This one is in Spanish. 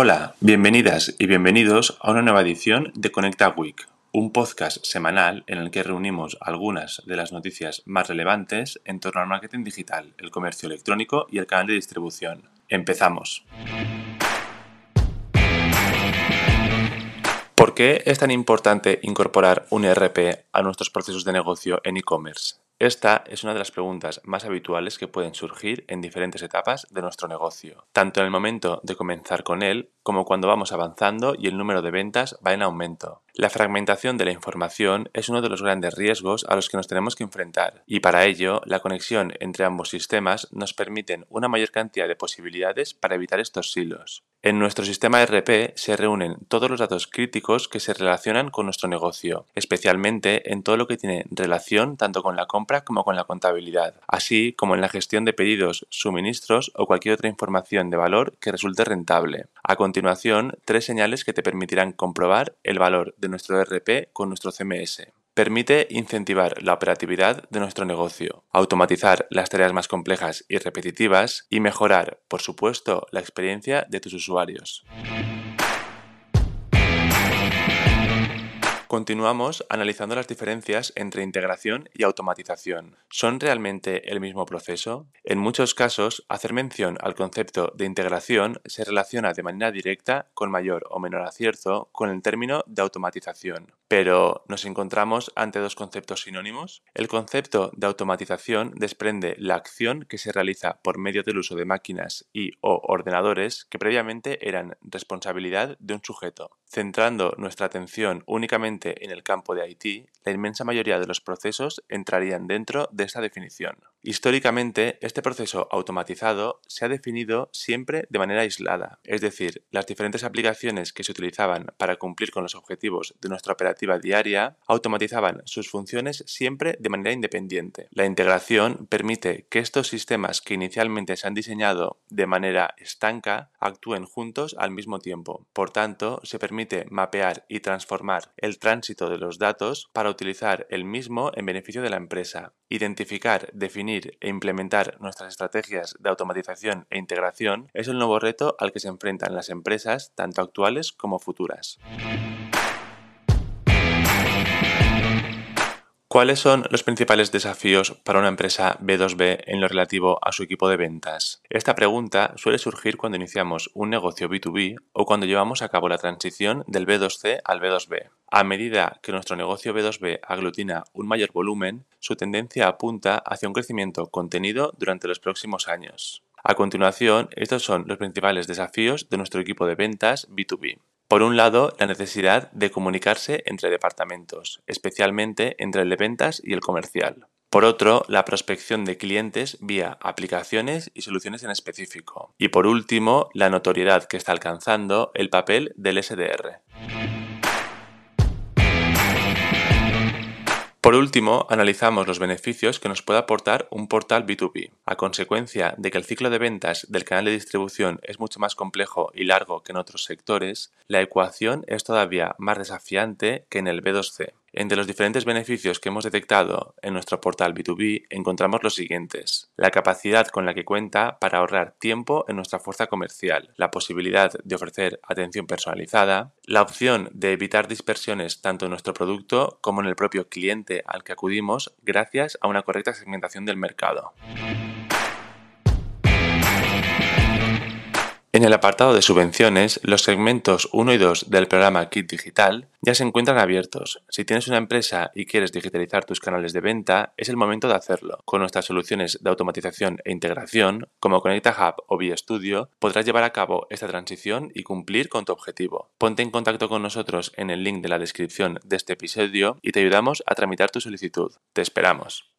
Hola, bienvenidas y bienvenidos a una nueva edición de Conecta Week, un podcast semanal en el que reunimos algunas de las noticias más relevantes en torno al marketing digital, el comercio electrónico y el canal de distribución. Empezamos. ¿Por qué es tan importante incorporar un ERP a nuestros procesos de negocio en e-commerce? Esta es una de las preguntas más habituales que pueden surgir en diferentes etapas de nuestro negocio, tanto en el momento de comenzar con él como cuando vamos avanzando y el número de ventas va en aumento. La fragmentación de la información es uno de los grandes riesgos a los que nos tenemos que enfrentar y para ello la conexión entre ambos sistemas nos permiten una mayor cantidad de posibilidades para evitar estos silos. En nuestro sistema RP se reúnen todos los datos críticos que se relacionan con nuestro negocio, especialmente en todo lo que tiene relación tanto con la compra como con la contabilidad, así como en la gestión de pedidos, suministros o cualquier otra información de valor que resulte rentable. A continuación, tres señales que te permitirán comprobar el valor de nuestro RP con nuestro CMS. Permite incentivar la operatividad de nuestro negocio, automatizar las tareas más complejas y repetitivas y mejorar, por supuesto, la experiencia de tus usuarios. Continuamos analizando las diferencias entre integración y automatización. ¿Son realmente el mismo proceso? En muchos casos, hacer mención al concepto de integración se relaciona de manera directa, con mayor o menor acierto, con el término de automatización. Pero, ¿nos encontramos ante dos conceptos sinónimos? El concepto de automatización desprende la acción que se realiza por medio del uso de máquinas y o ordenadores que previamente eran responsabilidad de un sujeto. Centrando nuestra atención únicamente en el campo de IT, la inmensa mayoría de los procesos entrarían dentro de esta definición. Históricamente, este proceso automatizado se ha definido siempre de manera aislada, es decir, las diferentes aplicaciones que se utilizaban para cumplir con los objetivos de nuestra operativa diaria automatizaban sus funciones siempre de manera independiente. La integración permite que estos sistemas que inicialmente se han diseñado de manera estanca actúen juntos al mismo tiempo. Por tanto, se permite mapear y transformar el tránsito de los datos para utilizar el mismo en beneficio de la empresa. Identificar, definir e implementar nuestras estrategias de automatización e integración es el nuevo reto al que se enfrentan las empresas, tanto actuales como futuras. ¿Cuáles son los principales desafíos para una empresa B2B en lo relativo a su equipo de ventas? Esta pregunta suele surgir cuando iniciamos un negocio B2B o cuando llevamos a cabo la transición del B2C al B2B. A medida que nuestro negocio B2B aglutina un mayor volumen, su tendencia apunta hacia un crecimiento contenido durante los próximos años. A continuación, estos son los principales desafíos de nuestro equipo de ventas B2B. Por un lado, la necesidad de comunicarse entre departamentos, especialmente entre el de ventas y el comercial. Por otro, la prospección de clientes vía aplicaciones y soluciones en específico. Y por último, la notoriedad que está alcanzando el papel del SDR. Por último, analizamos los beneficios que nos puede aportar un portal B2B. A consecuencia de que el ciclo de ventas del canal de distribución es mucho más complejo y largo que en otros sectores, la ecuación es todavía más desafiante que en el B2C. Entre los diferentes beneficios que hemos detectado en nuestro portal B2B encontramos los siguientes. La capacidad con la que cuenta para ahorrar tiempo en nuestra fuerza comercial, la posibilidad de ofrecer atención personalizada, la opción de evitar dispersiones tanto en nuestro producto como en el propio cliente al que acudimos gracias a una correcta segmentación del mercado. En el apartado de subvenciones, los segmentos 1 y 2 del programa Kit Digital ya se encuentran abiertos. Si tienes una empresa y quieres digitalizar tus canales de venta, es el momento de hacerlo. Con nuestras soluciones de automatización e integración, como Conecta Hub o Studio, podrás llevar a cabo esta transición y cumplir con tu objetivo. Ponte en contacto con nosotros en el link de la descripción de este episodio y te ayudamos a tramitar tu solicitud. Te esperamos.